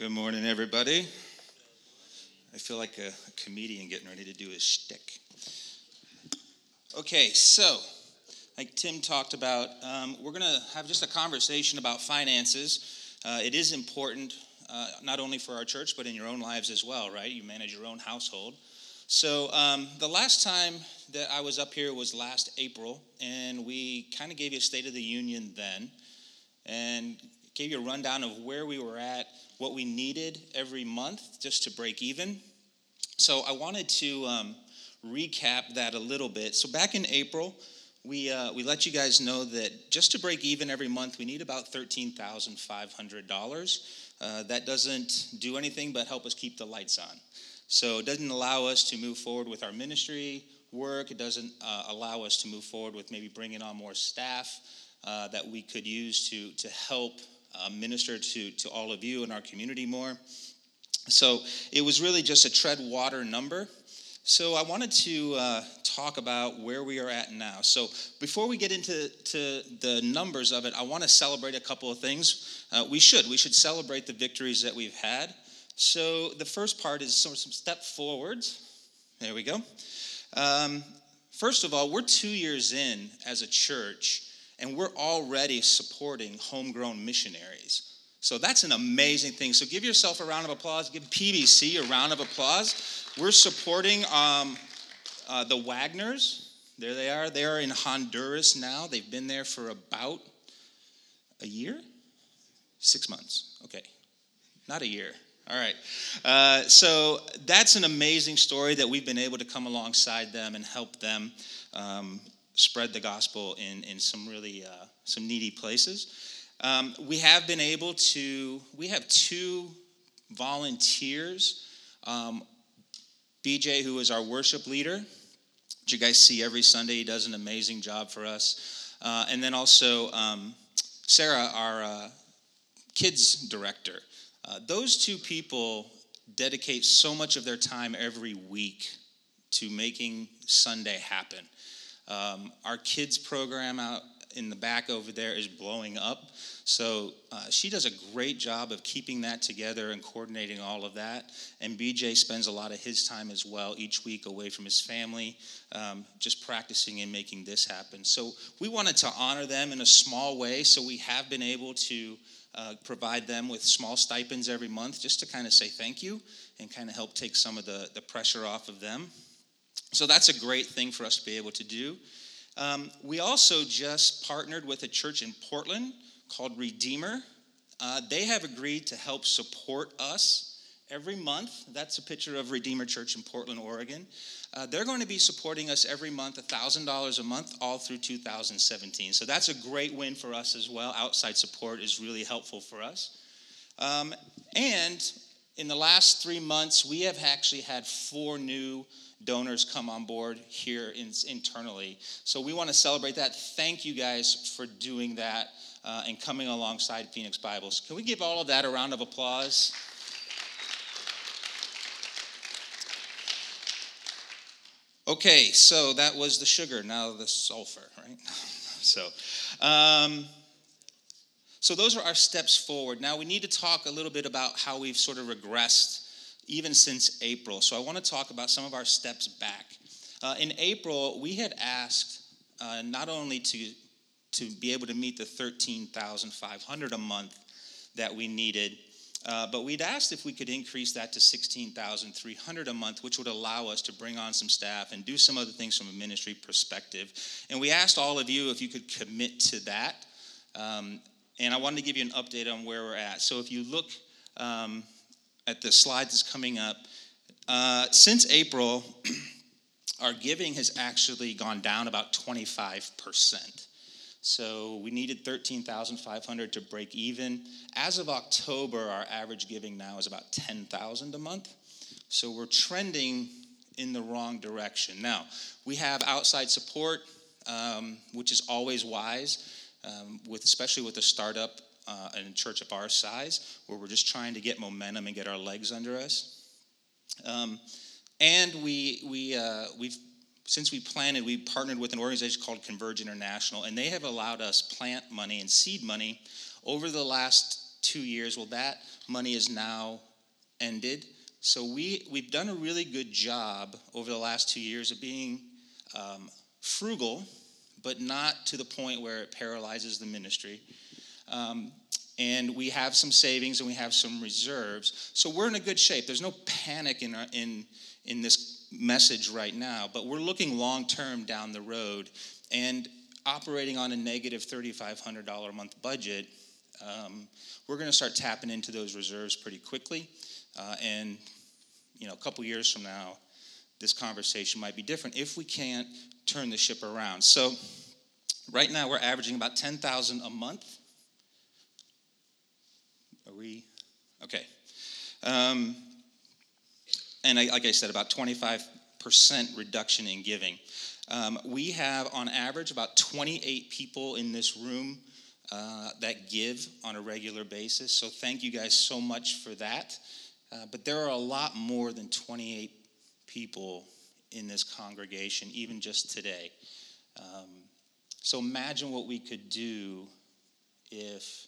Good morning, everybody. I feel like a, a comedian getting ready to do his shtick. Okay, so like Tim talked about, um, we're going to have just a conversation about finances. Uh, it is important, uh, not only for our church, but in your own lives as well, right? You manage your own household. So um, the last time that I was up here was last April, and we kind of gave you a State of the Union then, and gave you a rundown of where we were at what we needed every month just to break even. So I wanted to um, recap that a little bit. So back in April, we, uh, we let you guys know that just to break even every month, we need about $13,500. Uh, that doesn't do anything but help us keep the lights on. So it doesn't allow us to move forward with our ministry work. It doesn't uh, allow us to move forward with maybe bringing on more staff uh, that we could use to, to help uh, minister to, to all of you in our community more. So it was really just a tread water number. So I wanted to uh, talk about where we are at now. So before we get into to the numbers of it, I want to celebrate a couple of things. Uh, we should. We should celebrate the victories that we've had. So the first part is some, some step forwards. There we go. Um, first of all, we're two years in as a church and we're already supporting homegrown missionaries. So that's an amazing thing. So give yourself a round of applause. Give PBC a round of applause. We're supporting um, uh, the Wagners. There they are. They are in Honduras now. They've been there for about a year? Six months. Okay. Not a year. All right. Uh, so that's an amazing story that we've been able to come alongside them and help them um, spread the gospel in, in some really uh, some needy places. Um, we have been able to, we have two volunteers. Um, BJ, who is our worship leader, which you guys see every Sunday, he does an amazing job for us. Uh, and then also um, Sarah, our uh, kids director. Uh, those two people dedicate so much of their time every week to making Sunday happen. Um, our kids program out in the back over there is blowing up. So uh, she does a great job of keeping that together and coordinating all of that. And BJ spends a lot of his time as well each week away from his family, um, just practicing and making this happen. So we wanted to honor them in a small way. So we have been able to uh, provide them with small stipends every month just to kind of say thank you and kind of help take some of the, the pressure off of them. So that's a great thing for us to be able to do. Um, we also just partnered with a church in Portland called Redeemer. Uh, they have agreed to help support us every month. That's a picture of Redeemer Church in Portland, Oregon. Uh, they're going to be supporting us every month, $1,000 a month, all through 2017. So that's a great win for us as well. Outside support is really helpful for us. Um, and in the last three months, we have actually had four new donors come on board here in, internally. So we want to celebrate that. Thank you guys for doing that uh, and coming alongside Phoenix Bibles. Can we give all of that a round of applause? Okay, so that was the sugar, now the sulfur, right? so, um, so those are our steps forward. Now we need to talk a little bit about how we've sort of regressed even since April. So I want to talk about some of our steps back. Uh, in April, we had asked uh, not only to, to be able to meet the 13500 a month that we needed, uh, but we'd asked if we could increase that to 16300 a month, which would allow us to bring on some staff and do some other things from a ministry perspective. And we asked all of you if you could commit to that. Um, and I wanted to give you an update on where we're at. So if you look um, at the slide that's coming up, uh, since April, our giving has actually gone down about 25%. So we needed 13,500 to break even. As of October, our average giving now is about 10,000 a month. So we're trending in the wrong direction. Now, we have outside support, um, which is always wise, um, with especially with a startup uh, in a church of our size, where we're just trying to get momentum and get our legs under us. Um, and we, we, uh, we've, since we planted, we partnered with an organization called Converge International, and they have allowed us plant money and seed money over the last two years, well, that money is now ended. So we, we've done a really good job over the last two years of being um, frugal, but not to the point where it paralyzes the ministry. Um, and we have some savings and we have some reserves. So we're in a good shape. There's no panic in, our, in, in this message right now, but we're looking long term down the road. And operating on a negative $3,500 a month budget, um, we're going to start tapping into those reserves pretty quickly. Uh, and, you know, a couple years from now, this conversation might be different if we can't turn the ship around. So, right now, we're averaging about 10000 a month. Okay. Um, and I, like I said, about 25% reduction in giving. Um, we have, on average, about 28 people in this room uh, that give on a regular basis. So thank you guys so much for that. Uh, but there are a lot more than 28 people in this congregation, even just today. Um, so imagine what we could do if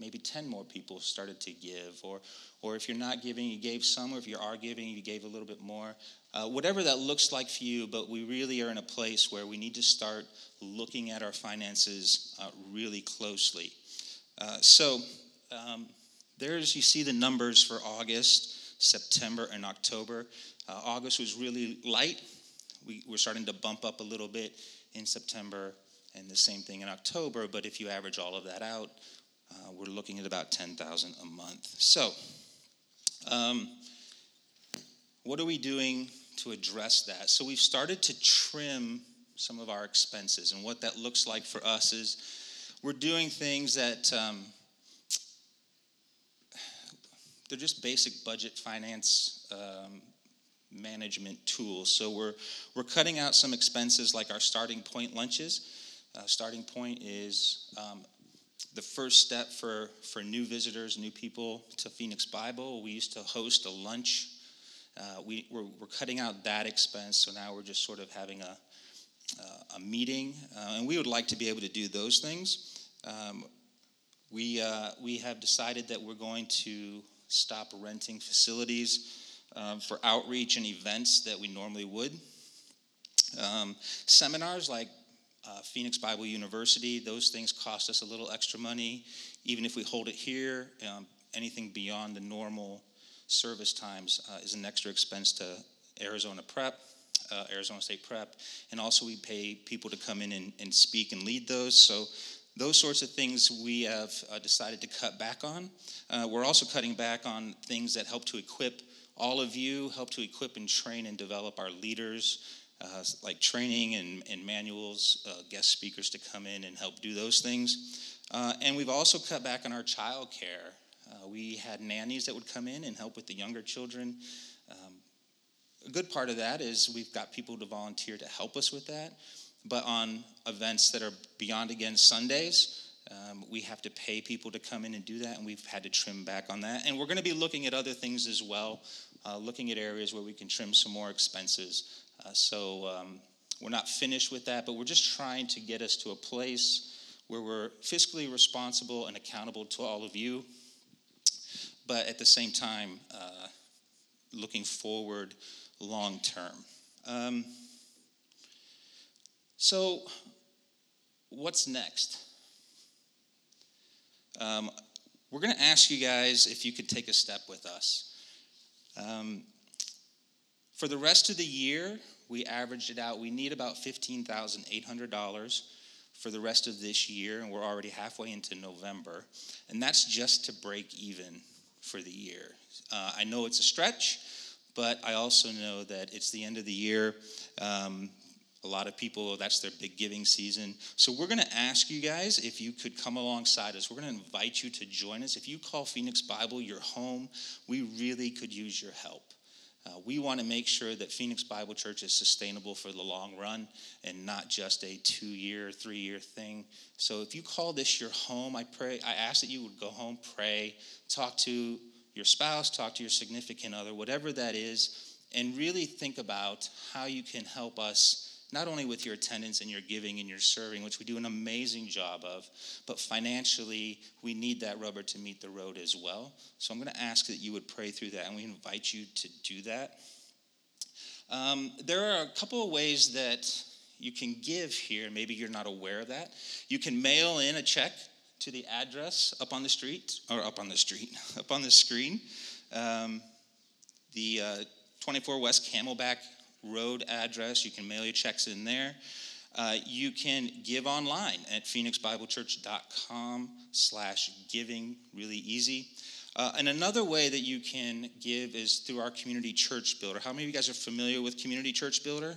maybe 10 more people started to give or or if you're not giving you gave some or if you are giving you gave a little bit more. Uh, whatever that looks like for you but we really are in a place where we need to start looking at our finances uh, really closely. Uh, so um, there's you see the numbers for august september and october. Uh, august was really light. We, we're starting to bump up a little bit in september and the same thing in october but if you average all of that out uh, we're looking at about 10000 a month. So um, what are we doing to address that? So we've started to trim some of our expenses and what that looks like for us is we're doing things that um, they're just basic budget finance um, management tools. So we're we're cutting out some expenses like our starting point lunches. Uh, starting point is um, the first step for, for new visitors, new people to Phoenix Bible. We used to host a lunch. Uh, we, we're, we're, cutting out that expense, so now we're just sort of having a, uh, a meeting, uh, and we would like to be able to do those things. Um, we, uh, we have decided that we're going to stop renting facilities um, for outreach and events that we normally would. Um, seminars like uh, Phoenix Bible University, those things cost us a little extra money. Even if we hold it here, um, anything beyond the normal service times uh, is an extra expense to Arizona Prep, uh, Arizona State Prep. And also, we pay people to come in and, and, speak and lead those. So, those sorts of things we have uh, decided to cut back on. Uh, we're also cutting back on things that help to equip all of you, help to equip and train and develop our leaders uh, like training and, and manuals, uh, guest speakers to come in and help do those things. Uh, and we've also cut back on our child care. Uh, we had nannies that would come in and help with the younger children. Um, a good part of that is we've got people to volunteer to help us with that. But on events that are beyond, again, Sundays, um, we have to pay people to come in and do that, and we've had to trim back on that. And we're going to be looking at other things as well, uh, looking at areas where we can trim some more expenses. Uh, so um, we're not finished with that, but we're just trying to get us to a place where we're fiscally responsible and accountable to all of you, but at the same time, uh, looking forward long term. Um, so, what's next? Um, we're going to ask you guys if you could take a step with us. Um, for the rest of the year, we averaged it out. We need about $15,800 for the rest of this year, and we're already halfway into November. And that's just to break even for the year. Uh, I know it's a stretch, but I also know that it's the end of the year. Um, a lot of people, that's their big giving season. So we're going to ask you guys if you could come alongside us. We're going to invite you to join us. If you call Phoenix Bible your home, we really could use your help. Uh, we want to make sure that Phoenix Bible Church is sustainable for the long run and not just a two year, three year thing. So if you call this your home, I pray, I ask that you would go home, pray, talk to your spouse, talk to your significant other, whatever that is, and really think about how you can help us not only with your attendance and your giving and your serving, which we do an amazing job of, but financially, we need that rubber to meet the road as well. So I'm going to ask that you would pray through that, and we invite you to do that. Um, there are a couple of ways that you can give here. Maybe you're not aware of that. You can mail in a check to the address up on the street, or up on the street, up on the screen. Um, the uh, 24 West Camelback Road address. You can mail your checks in there. Uh, you can give online at phoenixbiblechurch.com slash giving really easy. Uh, and another way that you can give is through our community church builder. How many of you guys are familiar with community church builder?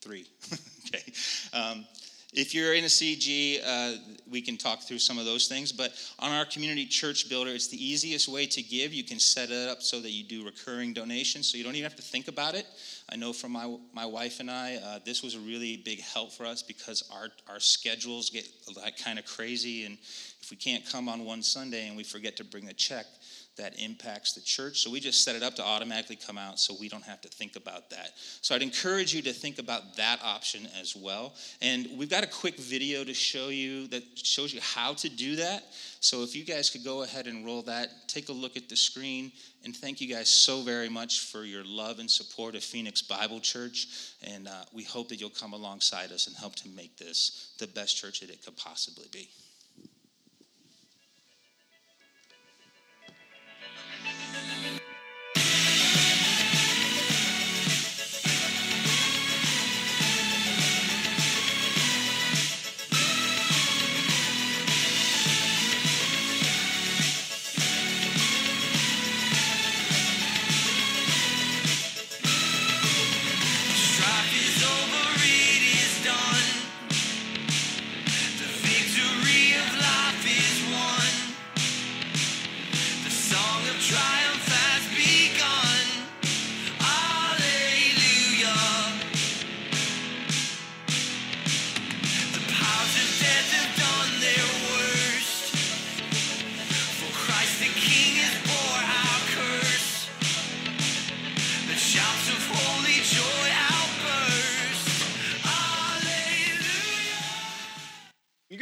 Three. Okay. Um, if you're in a CG, uh, we can talk through some of those things. But on our community church builder, it's the easiest way to give. You can set it up so that you do recurring donations, so you don't even have to think about it. I know from my my wife and I, uh, this was a really big help for us because our our schedules get like kind of crazy, and if we can't come on one Sunday and we forget to bring a check, that impacts the church. So we just set it up to automatically come out so we don't have to think about that. So I'd encourage you to think about that option as well. And we've got a quick video to show you that shows you how to do that. So if you guys could go ahead and roll that, take a look at the screen. And thank you guys so very much for your love and support of Phoenix Bible Church. And uh, we hope that you'll come alongside us and help to make this the best church that it could possibly be.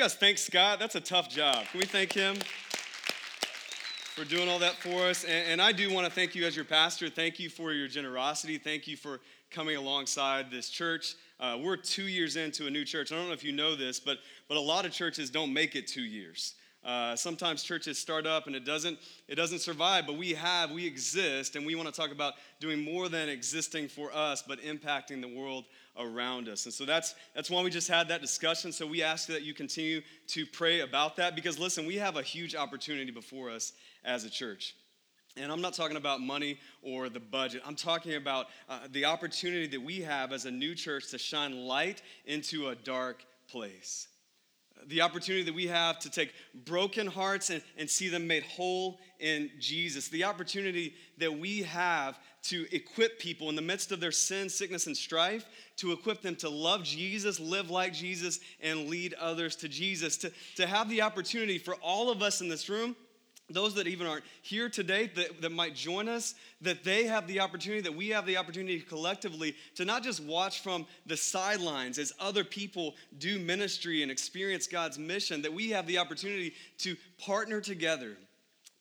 Guys thank Scott? That's a tough job. Can we thank him for doing all that for us? And, and I do want to thank you as your pastor. Thank you for your generosity. Thank you for coming alongside this church. Uh, we're two years into a new church. I don't know if you know this, but, but a lot of churches don't make it two years. Uh, sometimes churches start up and it doesn't it doesn't survive but we have we exist and we want to talk about doing more than existing for us but impacting the world around us. And so that's that's why we just had that discussion. So we ask that you continue to pray about that because listen, we have a huge opportunity before us as a church. And I'm not talking about money or the budget. I'm talking about uh, the opportunity that we have as a new church to shine light into a dark place. The opportunity that we have to take broken hearts and, and see them made whole in Jesus. The opportunity that we have to equip people in the midst of their sin, sickness, and strife, to equip them to love Jesus, live like Jesus, and lead others to Jesus. To, to have the opportunity for all of us in this room, those that even aren't here today that, that might join us, that they have the opportunity, that we have the opportunity collectively to not just watch from the sidelines as other people do ministry and experience God's mission, that we have the opportunity to partner together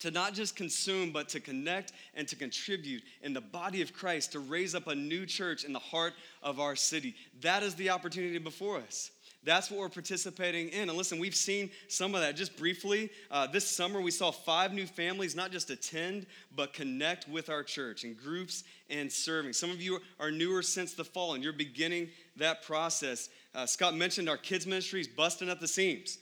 to not just consume, but to connect and to contribute in the body of Christ to raise up a new church in the heart of our city. That is the opportunity before us. That's what we're participating in. And listen, we've seen some of that just briefly. Uh, this summer, we saw five new families not just attend, but connect with our church in groups and serving. Some of you are newer since the fall, and you're beginning that process. Uh, Scott mentioned our kids' ministries busting at the seams.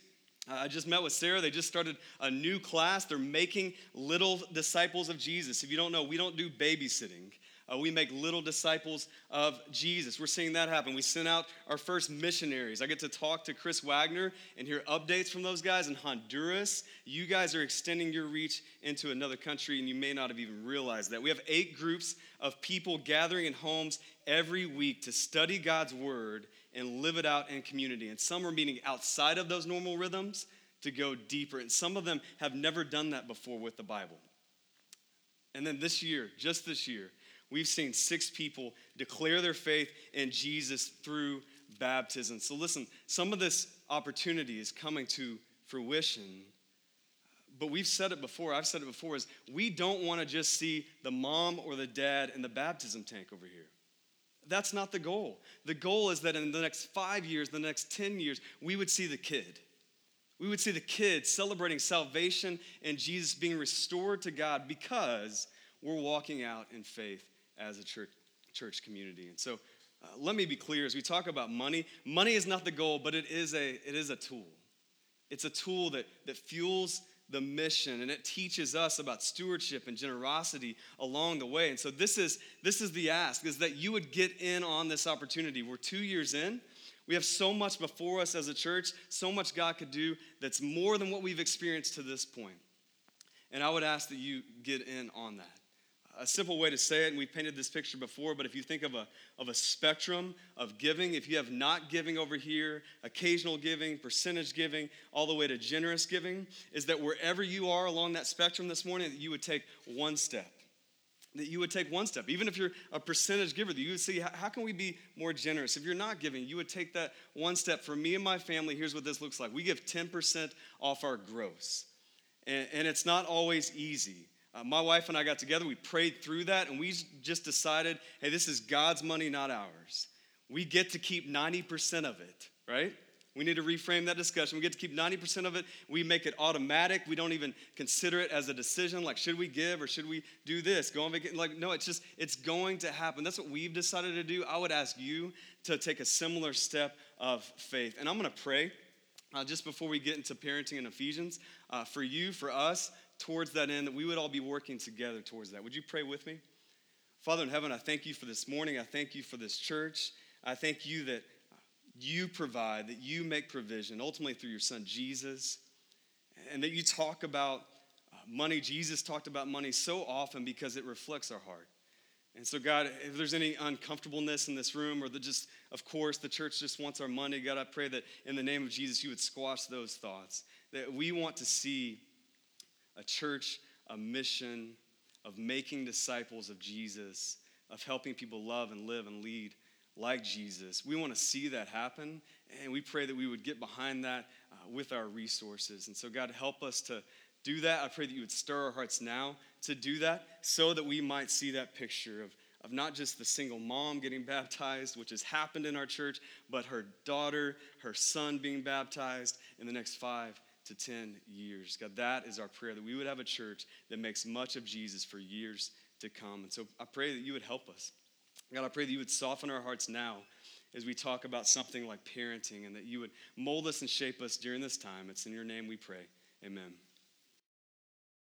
I just met with Sarah. They just started a new class. They're making little disciples of Jesus. If you don't know, we don't do babysitting. Uh, we make little disciples of Jesus. We're seeing that happen. We sent out our first missionaries. I get to talk to Chris Wagner and hear updates from those guys in Honduras. You guys are extending your reach into another country, and you may not have even realized that. We have eight groups of people gathering in homes every week to study God's word and live it out in community. And some are meeting outside of those normal rhythms to go deeper. And some of them have never done that before with the Bible. And then this year, just this year, we've seen six people declare their faith in Jesus through baptism. So, listen, some of this opportunity is coming to fruition. But we've said it before, I've said it before, is we don't want to just see the mom or the dad in the baptism tank over here. That's not the goal. The goal is that in the next five years, the next 10 years, we would see the kid. We would see the kid celebrating salvation and Jesus being restored to God because we're walking out in faith as a church, church community. And so uh, let me be clear as we talk about money, money is not the goal, but it is a, it is a tool. It's a tool that, that fuels the mission and it teaches us about stewardship and generosity along the way. And so this is this is the ask is that you would get in on this opportunity. We're two years in. We have so much before us as a church so much god could do that's more than what we've experienced to this point. And i would ask that you get in on that a simple way to say it, and we've painted this picture before, but if you think of a, of a spectrum of giving, if you have not giving over here, occasional giving, percentage giving, all the way to generous giving, is that wherever you are along that spectrum this morning, that you would take one step. That you would take one step. Even if you're a percentage giver, that you would see how can we be more generous? If you're not giving, you would take that one step. For me and my family, here's what this looks like we give 10% off our gross. And, and it's not always easy. Uh, my wife and I got together, we prayed through that, and we just decided hey, this is God's money, not ours. We get to keep 90% of it, right? We need to reframe that discussion. We get to keep 90% of it. We make it automatic. We don't even consider it as a decision like, should we give or should we do this? Go on vacation. Like, no, it's just, it's going to happen. That's what we've decided to do. I would ask you to take a similar step of faith. And I'm going to pray uh, just before we get into parenting in Ephesians uh, for you, for us, towards that end, that we would all be working together towards that. Would you pray with me? Father in heaven, I thank you for this morning. I thank you for this church. I thank you that you provide, that you make provision, ultimately through your son Jesus, and that you talk about uh, money. Jesus talked about money so often because it reflects our heart. And so, God, if there's any uncomfortableness in this room, or that just, of course, the church just wants our money, God, I pray that in the name of Jesus, you would squash those thoughts. That we want to see a church, a mission of making disciples of Jesus, of helping people love and live and lead like Jesus. We want to see that happen, and we pray that we would get behind that uh, with our resources. And so, God, help us to do that. I pray that you would stir our hearts now to do that so that we might see that picture of, of not just the single mom getting baptized, which has happened in our church, but her daughter, her son being baptized in the next five to 10 years. God, that is our prayer that we would have a church that makes much of Jesus for years to come. And so I pray that you would help us. God, I pray that you would soften our hearts now as we talk about something like parenting and that you would mold us and shape us during this time. It's in your name we pray. Amen.